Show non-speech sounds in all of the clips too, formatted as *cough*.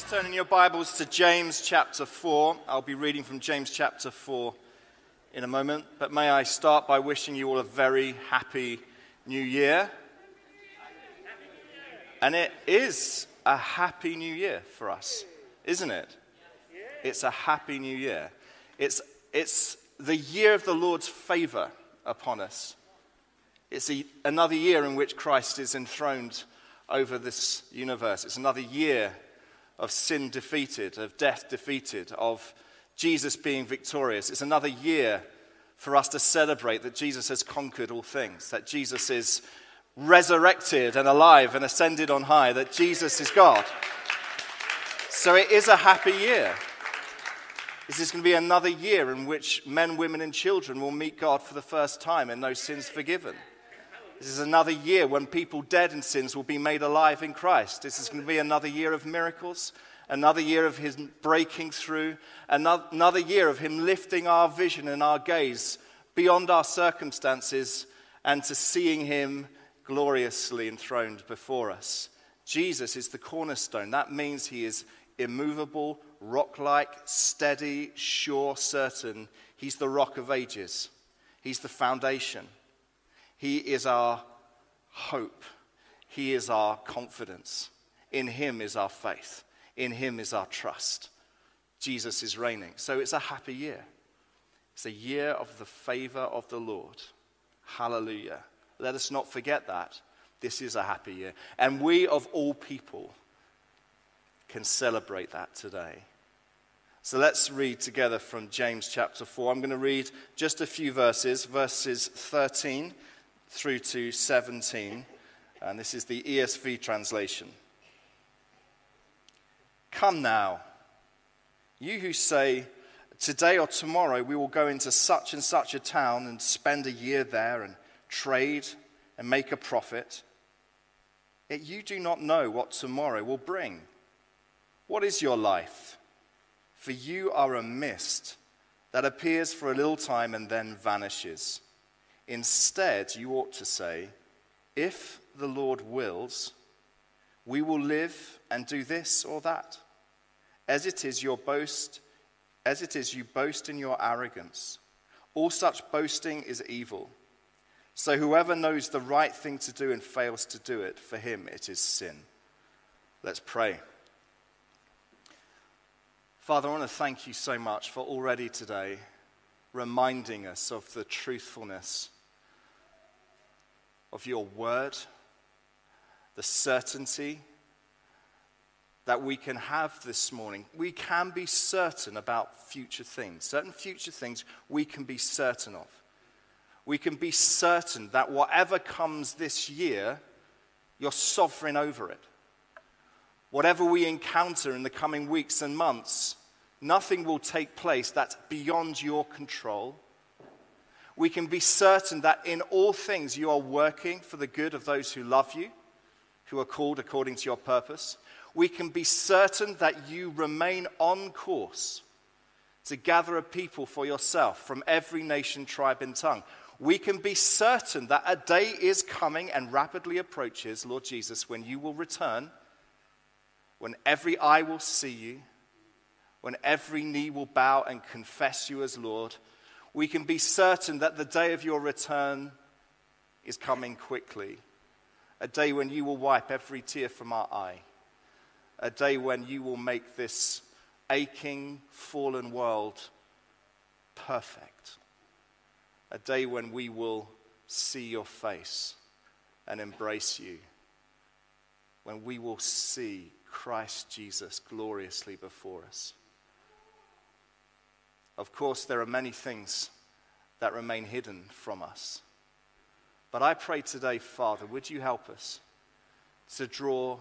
Please turn in your Bibles to James chapter 4. I'll be reading from James chapter 4 in a moment, but may I start by wishing you all a very happy new year. And it is a happy new year for us, isn't it? It's a happy new year. It's, it's the year of the Lord's favor upon us. It's a, another year in which Christ is enthroned over this universe. It's another year of sin defeated, of death defeated, of Jesus being victorious. It's another year for us to celebrate that Jesus has conquered all things, that Jesus is resurrected and alive and ascended on high, that Jesus is God. So it is a happy year. This is going to be another year in which men, women, and children will meet God for the first time and those sins forgiven. This is another year when people dead in sins will be made alive in Christ. This is going to be another year of miracles, another year of His breaking through, another year of Him lifting our vision and our gaze beyond our circumstances and to seeing Him gloriously enthroned before us. Jesus is the cornerstone. That means He is immovable, rock like, steady, sure, certain. He's the rock of ages, He's the foundation. He is our hope. He is our confidence. In Him is our faith. In Him is our trust. Jesus is reigning. So it's a happy year. It's a year of the favor of the Lord. Hallelujah. Let us not forget that. This is a happy year. And we, of all people, can celebrate that today. So let's read together from James chapter 4. I'm going to read just a few verses, verses 13 through to 17, and this is the ESV translation. Come now, you who say, Today or tomorrow we will go into such and such a town and spend a year there and trade and make a profit. Yet you do not know what tomorrow will bring. What is your life? For you are a mist that appears for a little time and then vanishes. Instead, you ought to say, If the Lord wills, we will live and do this or that. As it is your boast, as it is you boast in your arrogance. All such boasting is evil. So whoever knows the right thing to do and fails to do it, for him it is sin. Let's pray. Father, I want to thank you so much for already today reminding us of the truthfulness of your word, the certainty that we can have this morning. We can be certain about future things. Certain future things we can be certain of. We can be certain that whatever comes this year, you're sovereign over it. Whatever we encounter in the coming weeks and months, nothing will take place that's beyond your control we can be certain that in all things you are working for the good of those who love you, who are called according to your purpose. We can be certain that you remain on course to gather a people for yourself from every nation, tribe, and tongue. We can be certain that a day is coming and rapidly approaches, Lord Jesus, when you will return, when every eye will see you, when every knee will bow and confess you as Lord we can be certain that the day of your return is coming quickly. A day when you will wipe every tear from our eye. A day when you will make this aching, fallen world perfect. A day when we will see your face and embrace you. When we will see Christ Jesus gloriously before us. Of course, there are many things that remain hidden from us. But I pray today, Father, would you help us to draw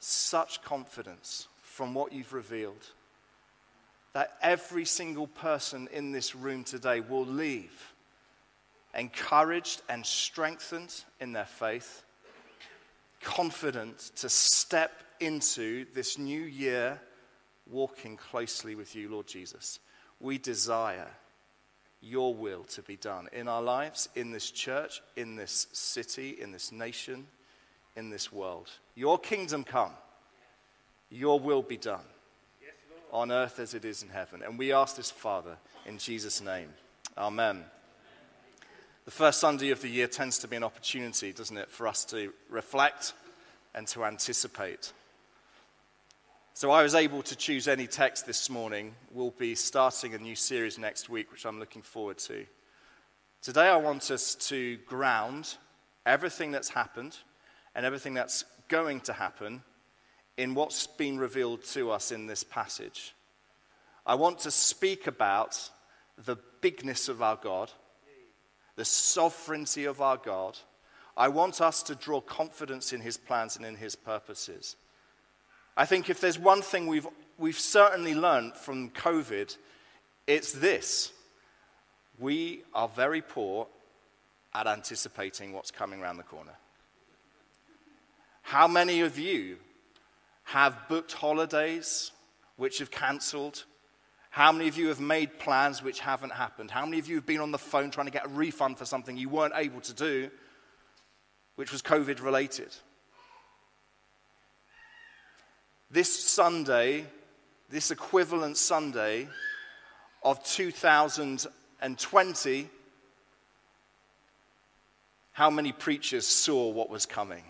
such confidence from what you've revealed that every single person in this room today will leave encouraged and strengthened in their faith, confident to step into this new year walking closely with you, Lord Jesus we desire your will to be done in our lives, in this church, in this city, in this nation, in this world. Your kingdom come, Your will be done on earth as it is in heaven. And we ask this, Father, in Jesus' name. Amen. The first Sunday of the year tends to be an opportunity, doesn't it, for us to reflect and to anticipate. So I was able to choose any text this morning. We'll be starting a new series next week, which I'm looking forward to. Today, I want us to ground everything that's happened and everything that's going to happen in what's been revealed to us in this passage. I want to speak about the bigness of our God, the sovereignty of our God. I want us to draw confidence in his plans and in his purposes. I think if there's one thing we've, we've certainly learned from COVID, it's this. We are very poor at anticipating what's coming around the corner. How many of you have booked holidays which have cancelled? How many of you have made plans which haven't happened? How many of you have been on the phone trying to get a refund for something you weren't able to do, which was COVID related? This Sunday, this equivalent Sunday of 2020, how many preachers saw what was coming?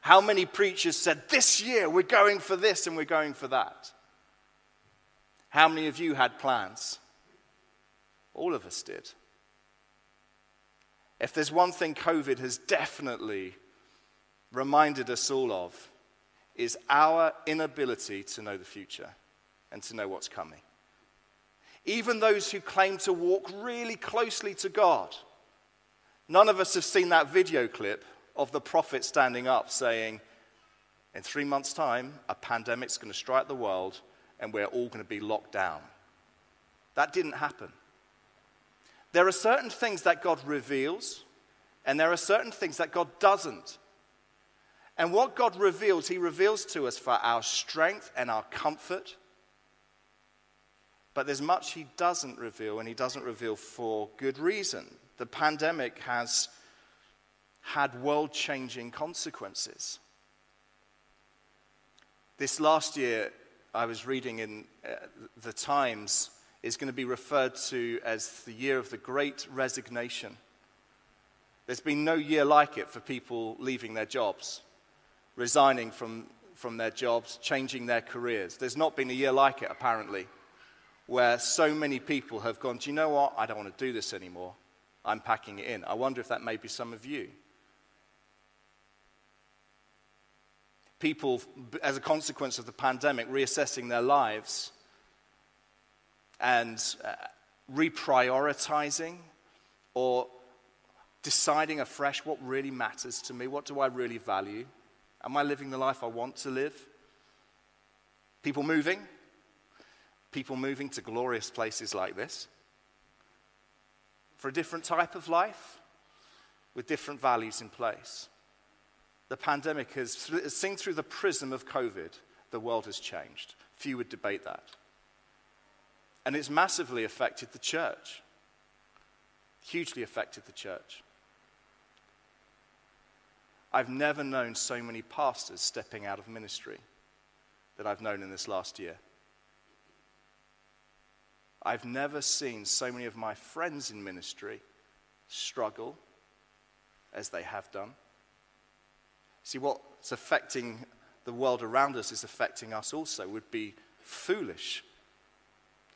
How many preachers said, This year we're going for this and we're going for that? How many of you had plans? All of us did. If there's one thing COVID has definitely reminded us all of, is our inability to know the future and to know what's coming. Even those who claim to walk really closely to God, none of us have seen that video clip of the prophet standing up saying, In three months' time, a pandemic's going to strike the world and we're all going to be locked down. That didn't happen. There are certain things that God reveals, and there are certain things that God doesn't. And what God reveals, He reveals to us for our strength and our comfort. But there's much He doesn't reveal, and He doesn't reveal for good reason. The pandemic has had world changing consequences. This last year, I was reading in uh, the Times, is going to be referred to as the year of the great resignation. There's been no year like it for people leaving their jobs, resigning from, from their jobs, changing their careers. There's not been a year like it, apparently, where so many people have gone, Do you know what? I don't want to do this anymore. I'm packing it in. I wonder if that may be some of you. people, as a consequence of the pandemic, reassessing their lives and uh, reprioritizing or deciding afresh what really matters to me. What do I really value? Am I living the life I want to live? People moving, people moving to glorious places like this for a different type of life with different values in place the pandemic has, seen through the prism of COVID, the world has changed. Few would debate that. And it's massively affected the church, hugely affected the church. I've never known so many pastors stepping out of ministry that I've known in this last year. I've never seen so many of my friends in ministry struggle as they have done. See, what's affecting the world around us is affecting us also, would be foolish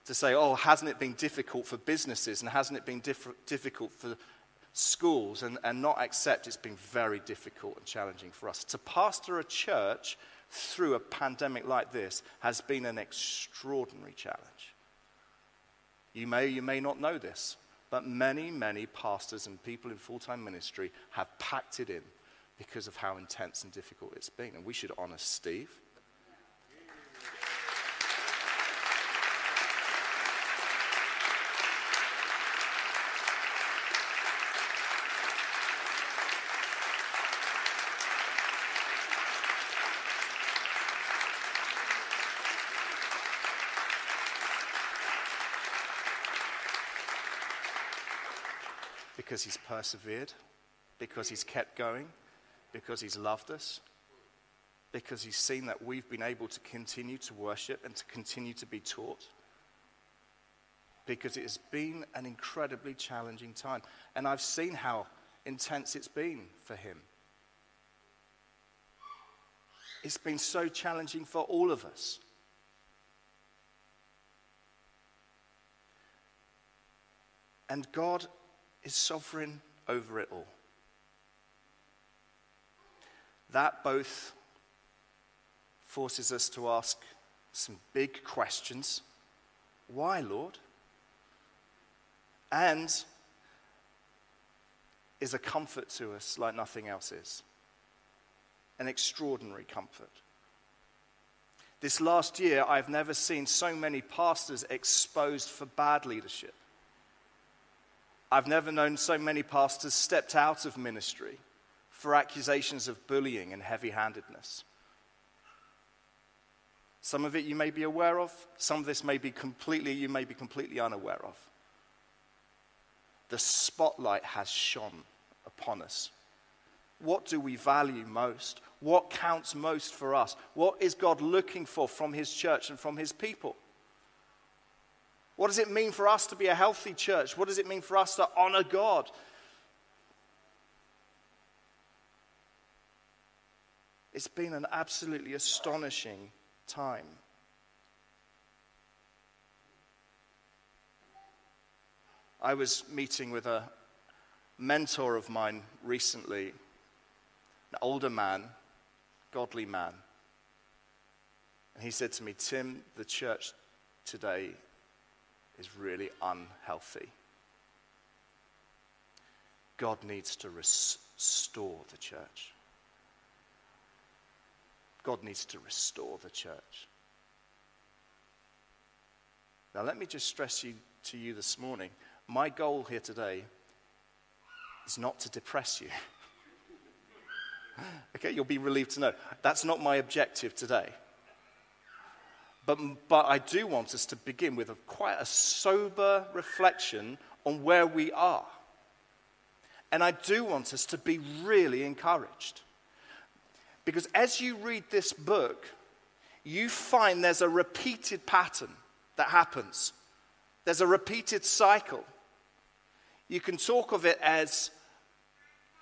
to say, oh, hasn't it been difficult for businesses and hasn't it been diff- difficult for schools and, and not accept it's been very difficult and challenging for us. To pastor a church through a pandemic like this has been an extraordinary challenge. You may, you may not know this, but many, many pastors and people in full time ministry have packed it in because of how intense and difficult it's been. And we should honor Steve. Because he's persevered, because he's kept going, because he's loved us, because he's seen that we've been able to continue to worship and to continue to be taught. Because it has been an incredibly challenging time. And I've seen how intense it's been for him. It's been so challenging for all of us. And God is sovereign over it all. That both forces us to ask some big questions. Why, Lord? And is a comfort to us like nothing else is. An extraordinary comfort. This last year, I've never seen so many pastors exposed for bad leadership. I've never known so many pastors stepped out of ministry for accusations of bullying and heavy handedness. Some of it you may be aware of, some of this may be completely, you may be completely unaware of. The spotlight has shone upon us. What do we value most? What counts most for us? What is God looking for from His church and from His people? What does it mean for us to be a healthy church? What does it mean for us to honor God? It's been an absolutely astonishing time. I was meeting with a mentor of mine recently, an older man, godly man. And he said to me, Tim, the church today is really unhealthy. God needs to restore the church. God needs to restore the church. Now, let me just stress you, to you this morning my goal here today is not to depress you. *laughs* okay, you'll be relieved to know that's not my objective today. But, but I do want us to begin with a, quite a sober reflection on where we are. And I do want us to be really encouraged. Because as you read this book, you find there's a repeated pattern that happens, there's a repeated cycle. You can talk of it as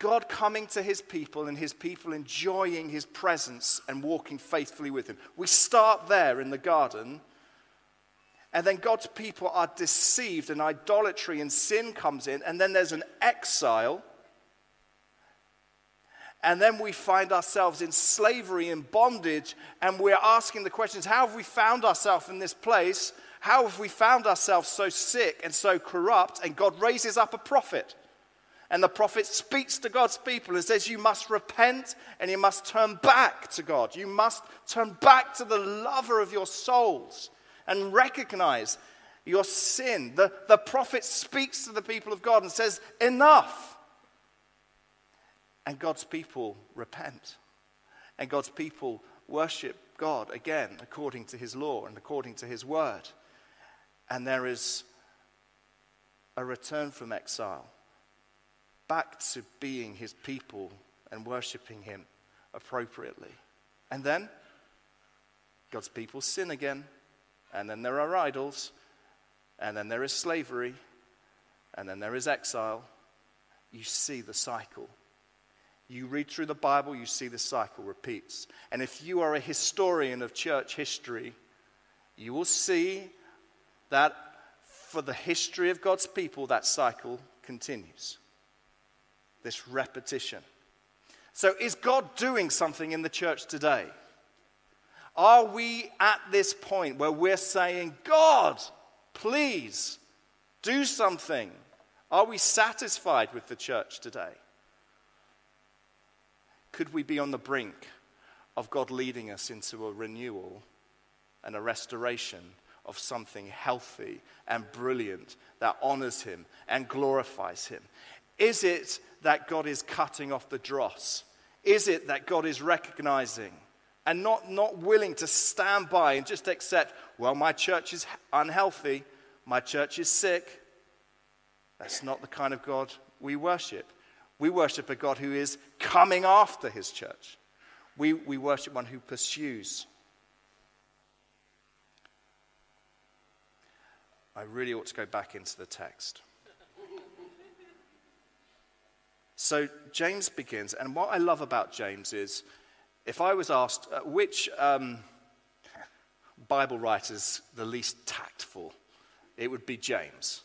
God coming to his people and his people enjoying his presence and walking faithfully with him. We start there in the garden, and then God's people are deceived, and idolatry and sin comes in, and then there's an exile. And then we find ourselves in slavery and bondage, and we're asking the questions how have we found ourselves in this place? How have we found ourselves so sick and so corrupt? And God raises up a prophet and the prophet speaks to God's people and says, You must repent and you must turn back to God. You must turn back to the lover of your souls and recognize your sin. The, the prophet speaks to the people of God and says, Enough. And God's people repent. And God's people worship God again according to his law and according to his word. And there is a return from exile back to being his people and worshiping him appropriately. And then God's people sin again, and then there are idols, and then there is slavery, and then there is exile. You see the cycle. You read through the Bible, you see the cycle repeats. And if you are a historian of church history, you will see that for the history of God's people, that cycle continues this repetition. So, is God doing something in the church today? Are we at this point where we're saying, God, please do something? Are we satisfied with the church today? Could we be on the brink of God leading us into a renewal and a restoration of something healthy and brilliant that honors Him and glorifies Him? Is it that God is cutting off the dross? Is it that God is recognizing and not, not willing to stand by and just accept, well, my church is unhealthy, my church is sick? That's not the kind of God we worship. We worship a God who is coming after his church. We, we worship one who pursues. I really ought to go back into the text. So James begins, and what I love about James is if I was asked uh, which um, Bible writer's the least tactful, it would be James.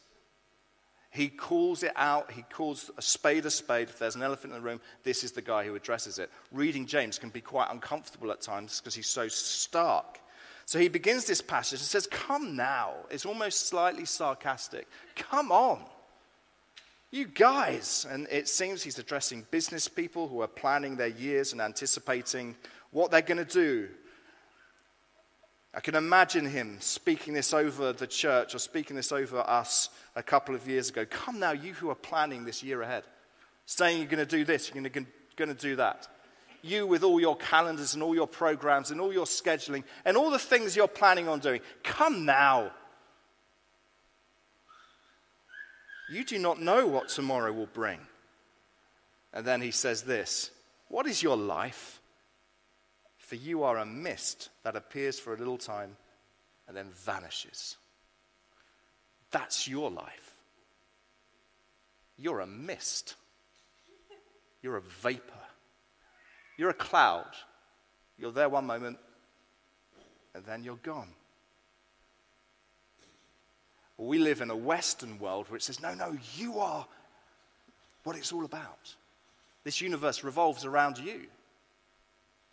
He calls it out. He calls a spade a spade. If there's an elephant in the room, this is the guy who addresses it. Reading James can be quite uncomfortable at times because he's so stark. So he begins this passage and says, Come now. It's almost slightly sarcastic. Come on. You guys. And it seems he's addressing business people who are planning their years and anticipating what they're going to do I can imagine him speaking this over the church or speaking this over us a couple of years ago. Come now, you who are planning this year ahead, saying you're going to do this, you're going to do that. You with all your calendars and all your programs and all your scheduling and all the things you're planning on doing. Come now. You do not know what tomorrow will bring. And then he says this What is your life? For you are a mist that appears for a little time and then vanishes. That's your life. You're a mist. You're a vapor. You're a cloud. You're there one moment and then you're gone. We live in a Western world where it says, no, no, you are what it's all about. This universe revolves around you.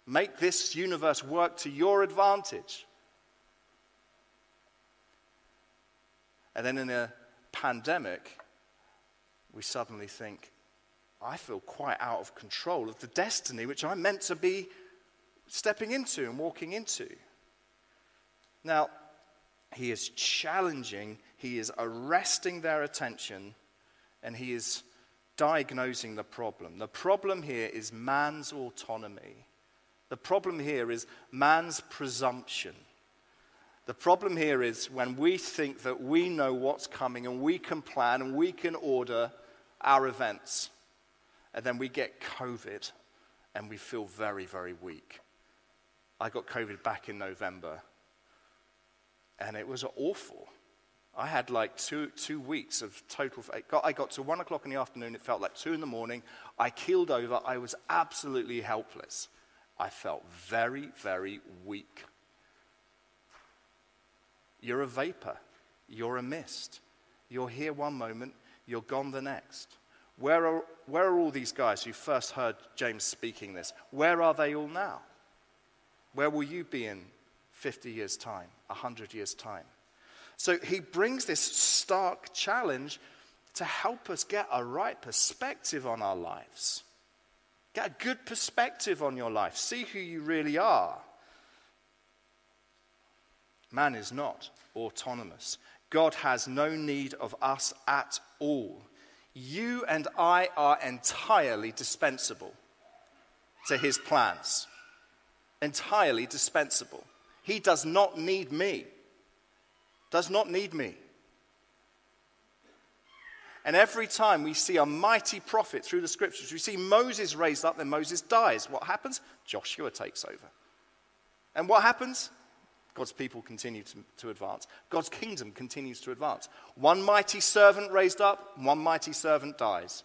Make this universe work to your advantage. And then in a pandemic, we suddenly think, I feel quite out of control of the destiny which I'm meant to be stepping into and walking into. Now, he is challenging, he is arresting their attention, and he is diagnosing the problem. The problem here is man's autonomy. The problem here is man's presumption. The problem here is when we think that we know what's coming and we can plan and we can order our events, and then we get COVID and we feel very, very weak. I got COVID back in November, and it was awful. I had like two, two weeks of total. I got to one o'clock in the afternoon, it felt like two in the morning. I keeled over, I was absolutely helpless. I felt very, very weak. You're a vapor. You're a mist. You're here one moment, you're gone the next. Where are, where are all these guys who first heard James speaking this? Where are they all now? Where will you be in 50 years' time, 100 years' time? So he brings this stark challenge to help us get a right perspective on our lives. Get a good perspective on your life. See who you really are. Man is not autonomous. God has no need of us at all. You and I are entirely dispensable to his plans. Entirely dispensable. He does not need me. Does not need me. And every time we see a mighty prophet through the scriptures, we see Moses raised up, then Moses dies. What happens? Joshua takes over. And what happens? God's people continue to, to, advance. God's kingdom continues to advance. One mighty servant raised up, one mighty servant dies.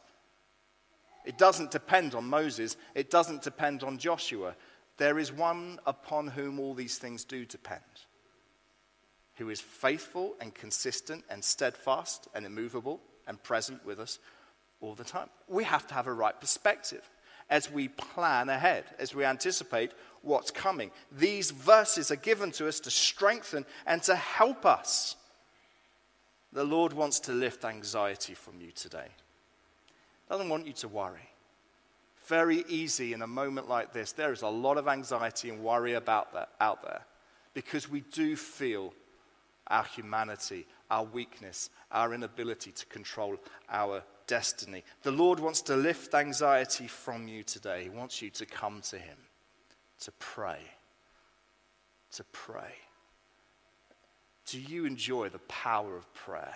It doesn't depend on Moses, it doesn't depend on Joshua. There is one upon whom all these things do depend, who is faithful and consistent and steadfast and immovable and present with us all the time. We have to have a right perspective as we plan ahead, as we anticipate what's coming. These verses are given to us to strengthen and to help us. The Lord wants to lift anxiety from you today. Doesn't want you to worry. Very easy in a moment like this. There is a lot of anxiety and worry about that out there because we do feel our humanity, our weakness, our inability to control our destiny. The Lord wants to lift anxiety from you today. He wants you to come to Him, to pray. To pray. Do you enjoy the power of prayer?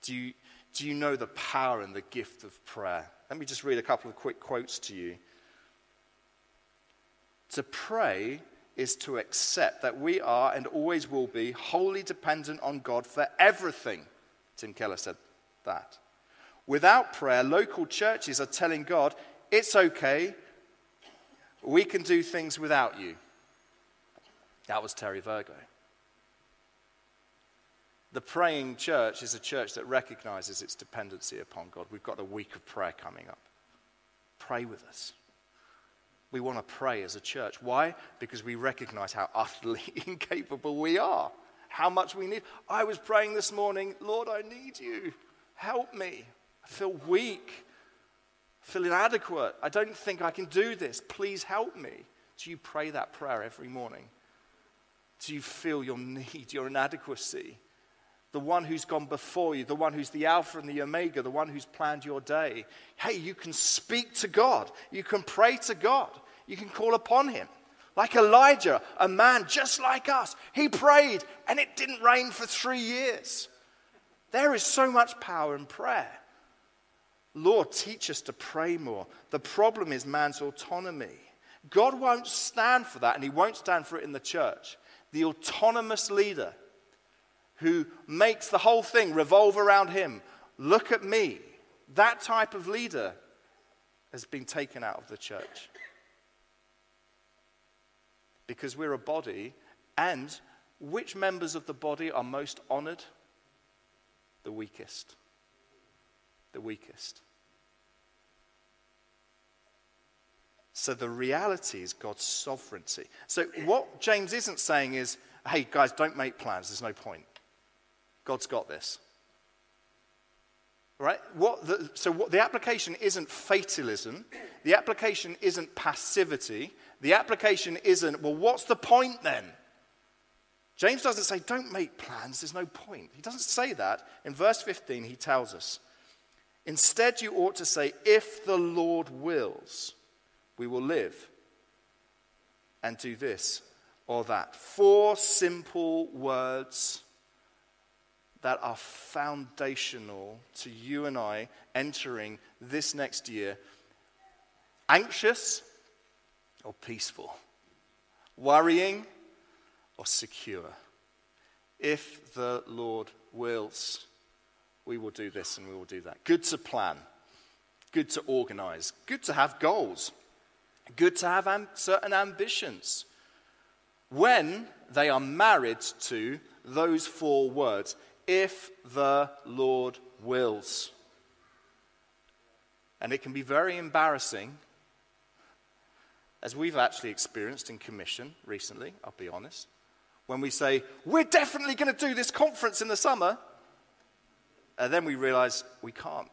Do you, do you know the power and the gift of prayer? Let me just read a couple of quick quotes to you. To pray is to accept that we are and always will be wholly dependent on God for everything. Tim Keller said that. Without prayer, local churches are telling God, it's okay, we can do things without you. That was Terry Virgo. The praying church is a church that recognizes its dependency upon God. We've got a week of prayer coming up. Pray with us. We want to pray as a church. Why? Because we recognize how utterly *laughs* incapable we are, how much we need. I was praying this morning, Lord, I need you. Help me. I feel weak, I feel inadequate. I don't think I can do this. Please help me. Do you pray that prayer every morning? Do you feel your need, your inadequacy? The one who's gone before you, the one who's the Alpha and the Omega, the one who's planned your day. Hey, you can speak to God. You can pray to God. You can call upon Him. Like Elijah, a man just like us. He prayed and it didn't rain for three years. There is so much power in prayer. Lord, teach us to pray more. The problem is man's autonomy. God won't stand for that, and He won't stand for it in the church the autonomous leader who makes the whole thing revolve around him. Look at me. That type of leader has been taken out of the church. Because we're a body, and which members of the body are most honored? The weakest. The weakest. So the reality is God's sovereignty. So what James isn't saying is, hey, guys, don't make plans. There's no point. God's got this. Right? What the, so what, the application isn't fatalism. The application isn't passivity. The application isn't, well, what's the point then? James doesn't say, don't make plans, there's no point. He doesn't say that. In verse 15, he tells us, instead, you ought to say, if the Lord wills we will live and do this or that. Four simple words that are foundational to you and I entering this next year anxious or peaceful, worrying or secure. If the Lord wills, we will do this and we will do that. Good to plan, good to organize, good to have goals. Good to have certain ambitions when they are married to those four words if the Lord wills. And it can be very embarrassing, as we've actually experienced in commission recently, I'll be honest, when we say, We're definitely going to do this conference in the summer, and then we realize we can't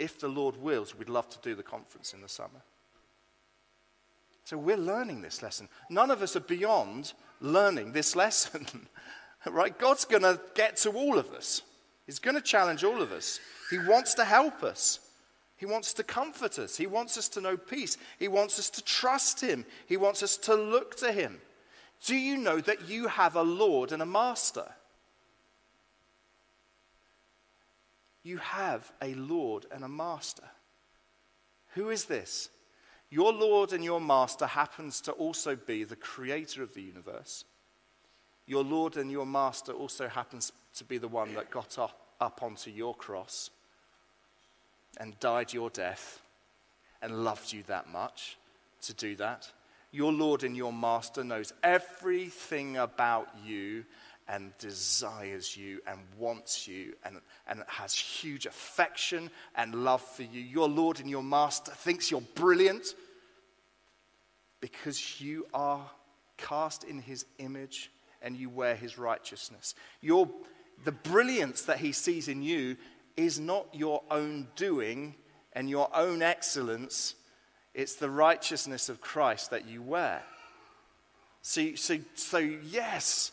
if the Lord wills, we'd love to do the conference in the summer. So we're learning this lesson. None of us are beyond learning this lesson, *laughs* right? God's going to get to all of us, He's going to challenge all of us. He wants to help us. He wants to comfort us. He wants us to know peace. He wants us to trust Him. He wants us to look to Him. Do you know that you have a Lord and a Master? You have a Lord and a Master. Who is this? Your Lord and your Master happens to also be the creator of the universe. Your Lord and your Master also happens to be the one that got up, up onto your cross and died your death and loved you that much to do that. Your Lord and your Master knows everything about you and desires you and wants you and, and has huge affection and love for you. Your Lord and your Master thinks you're brilliant because you are cast in his image and you wear his righteousness. Your, the brilliance that he sees in you is not your own doing and your own excellence, it's the righteousness of Christ that you wear. So, so, so yes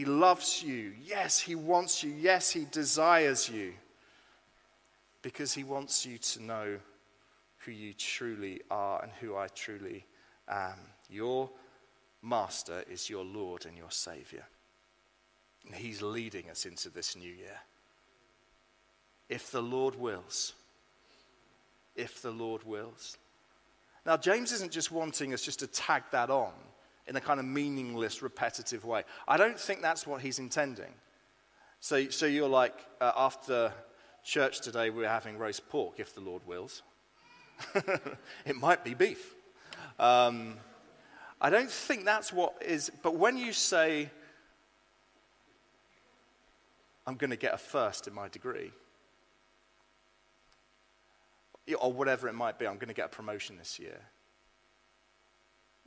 he loves you. Yes, He wants you. Yes, He desires you. Because He wants you to know who you truly are and who I truly am. Your Master is your Lord and your Savior. And He's leading us into this new year. If the Lord wills, if the Lord wills. Now, James isn't just wanting us just to tag that on in a kind of meaningless, repetitive way. I don't think that's what he's intending. So, so you're like, uh, after church today, we're having roast pork, if the Lord wills. *laughs* it might be beef. Um, I don't think that's what is, but when you say, I'm going to get a first in my degree, or whatever it might be, I'm going to get a promotion this year.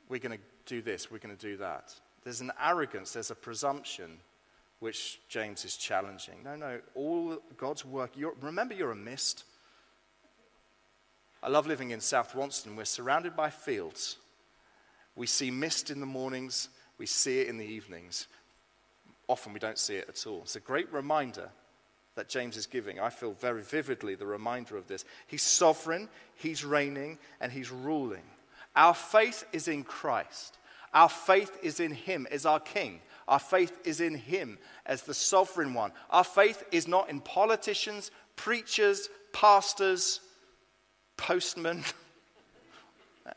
We're going to do this, we're going to do that. There's an arrogance, there's a presumption which James is challenging. No, no, all God's work, you're, remember you're a mist. I love living in South Wonston. We're surrounded by fields. We see mist in the mornings, we see it in the evenings. Often we don't see it at all. It's a great reminder that James is giving. I feel very vividly the reminder of this. He's sovereign, he's reigning, and he's ruling. Our faith is in Christ. Our faith is in him as our king. Our faith is in him as the sovereign one. Our faith is not in politicians, preachers, pastors, postmen. *laughs*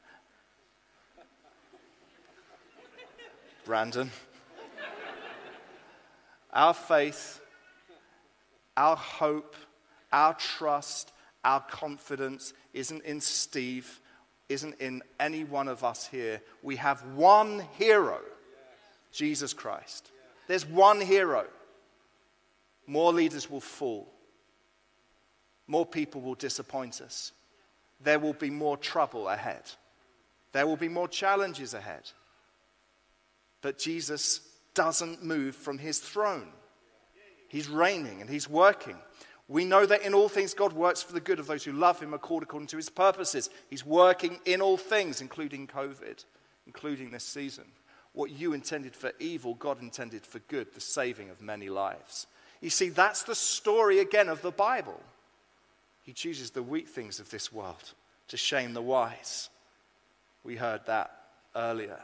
Brandon. Our faith our hope, our trust, our confidence isn't in Steve, isn't in any one of us here. We have one hero Jesus Christ. There's one hero. More leaders will fall, more people will disappoint us. There will be more trouble ahead, there will be more challenges ahead. But Jesus doesn't move from his throne. He's reigning and he's working. We know that in all things God works for the good of those who love him according to his purposes. He's working in all things, including COVID, including this season. What you intended for evil, God intended for good, the saving of many lives. You see, that's the story again of the Bible. He chooses the weak things of this world to shame the wise. We heard that earlier.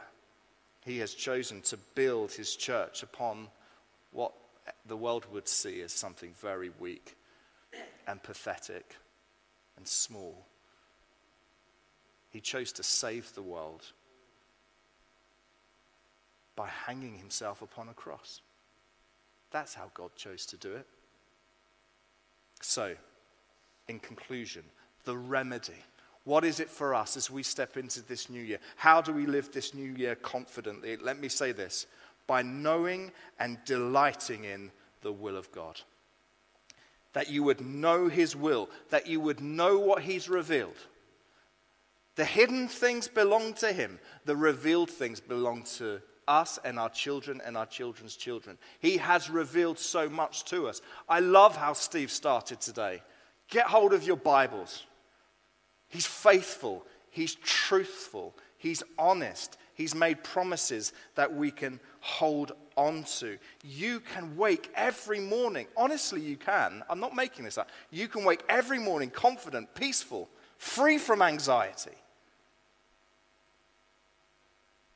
He has chosen to build his church upon what the world would see as something very weak and pathetic and small. He chose to save the world by hanging himself upon a cross. That's how God chose to do it. So, in conclusion, the remedy. What is it for us as we step into this new year? How do we live this new year confidently? Let me say this by knowing and delighting in the will of God. That you would know His will, that you would know what He's revealed. The hidden things belong to Him, the revealed things belong to us and our children and our children's children. He has revealed so much to us. I love how Steve started today. Get hold of your Bibles. He's faithful, He's truthful, He's honest, He's made promises that we can hold on to. You can wake every morning. Honestly, you can. I'm not making this up. You can wake every morning confident, peaceful, free from anxiety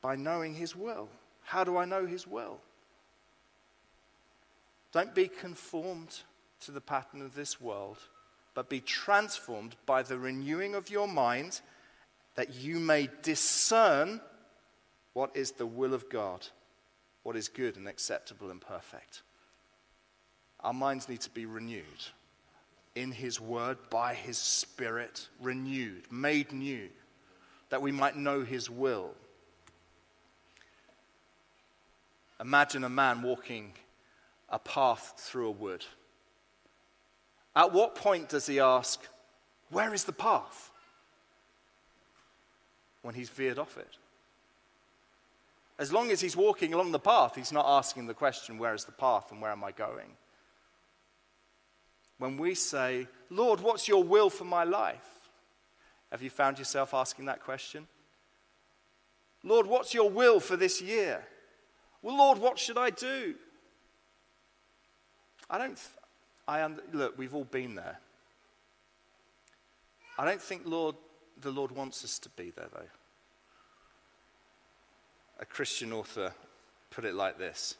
by knowing His will. How do I know His will? Don't be conformed to the pattern of this world, but be transformed by the renewing of your mind that you may discern what is the will of God, what is good and acceptable and perfect. Our minds need to be renewed in His Word, by His Spirit, renewed, made new, that we might know His will. Imagine a man walking a path through a wood. At what point does he ask, Where is the path? When he's veered off it. As long as he's walking along the path, he's not asking the question, Where is the path and where am I going? When we say, Lord, what's your will for my life? Have you found yourself asking that question? Lord, what's your will for this year? Well, Lord, what should I do? I don't, I, look, we've all been there. I don't think, Lord, the Lord wants us to be there, though a Christian author put it like this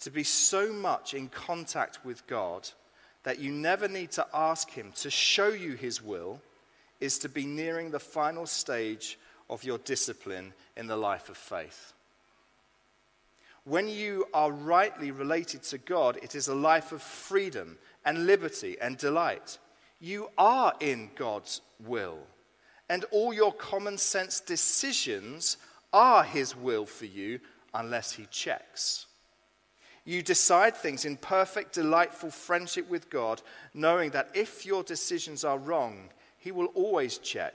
To be so much in contact with God that you never need to ask Him to show you His will is to be nearing the final stage of your discipline in the life of faith. When you are rightly related to God, it is a life of freedom and liberty and delight. You are in God's will, and all your common sense decisions are His will for you unless He checks. You decide things in perfect, delightful friendship with God, knowing that if your decisions are wrong, He will always check.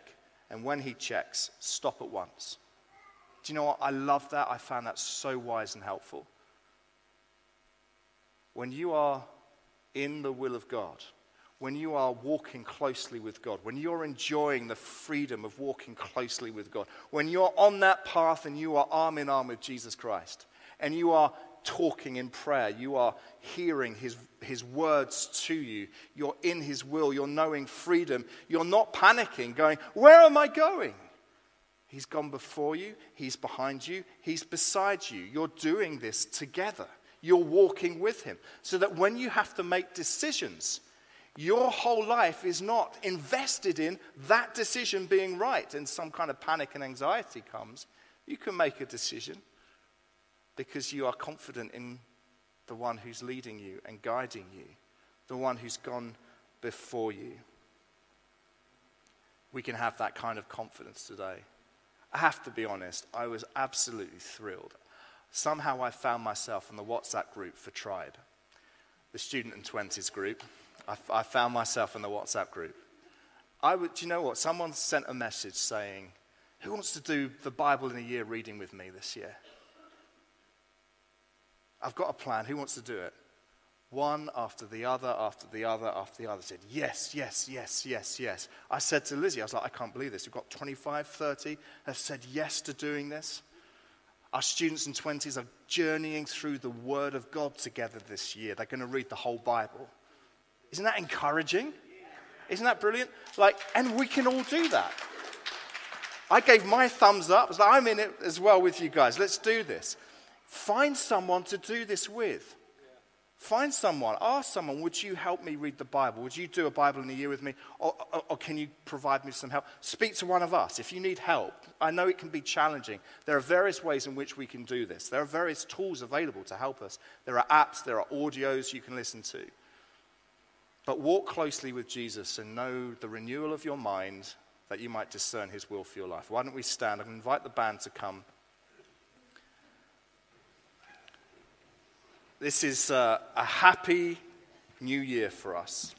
And when He checks, stop at once. Do you know what? I love that. I found that so wise and helpful. When you are in the will of God, when you are walking closely with God, when you're enjoying the freedom of walking closely with God, when you're on that path and you are arm in arm with Jesus Christ, and you are talking in prayer. You are hearing his, his words to you. You're in his will. You're knowing freedom. You're not panicking, going, Where am I going? He's gone before you. He's behind you. He's beside you. You're doing this together. You're walking with him. So that when you have to make decisions, your whole life is not invested in that decision being right and some kind of panic and anxiety comes. You can make a decision because you are confident in the one who's leading you and guiding you, the one who's gone before you. We can have that kind of confidence today. I have to be honest, I was absolutely thrilled. Somehow I found myself in the WhatsApp group for Tribe, the student and 20s group. I, I found myself in the WhatsApp group. I would, do you know what? Someone sent a message saying, Who wants to do the Bible in a year reading with me this year? I've got a plan. Who wants to do it? One after the other, after the other, after the other said, Yes, yes, yes, yes, yes. I said to Lizzie, I was like, I can't believe this. We've got 25, 30 have said yes to doing this. Our students in 20s are journeying through the Word of God together this year. They're going to read the whole Bible. Isn't that encouraging? Isn't that brilliant? Like, and we can all do that. I gave my thumbs up. Like, I'm in it as well with you guys. Let's do this. Find someone to do this with. Find someone. Ask someone, would you help me read the Bible? Would you do a Bible in a year with me? Or, or, or, can you provide me some help? Speak to one of us if you need help. I know it can be challenging. There are various ways in which we can do this. There are various tools available to help us. There are apps, there are audios you can listen to. But walk closely with Jesus and know the renewal of your mind that you might discern his will for your life. Why don't we stand? and invite the band to come. This is uh, a happy new year for us.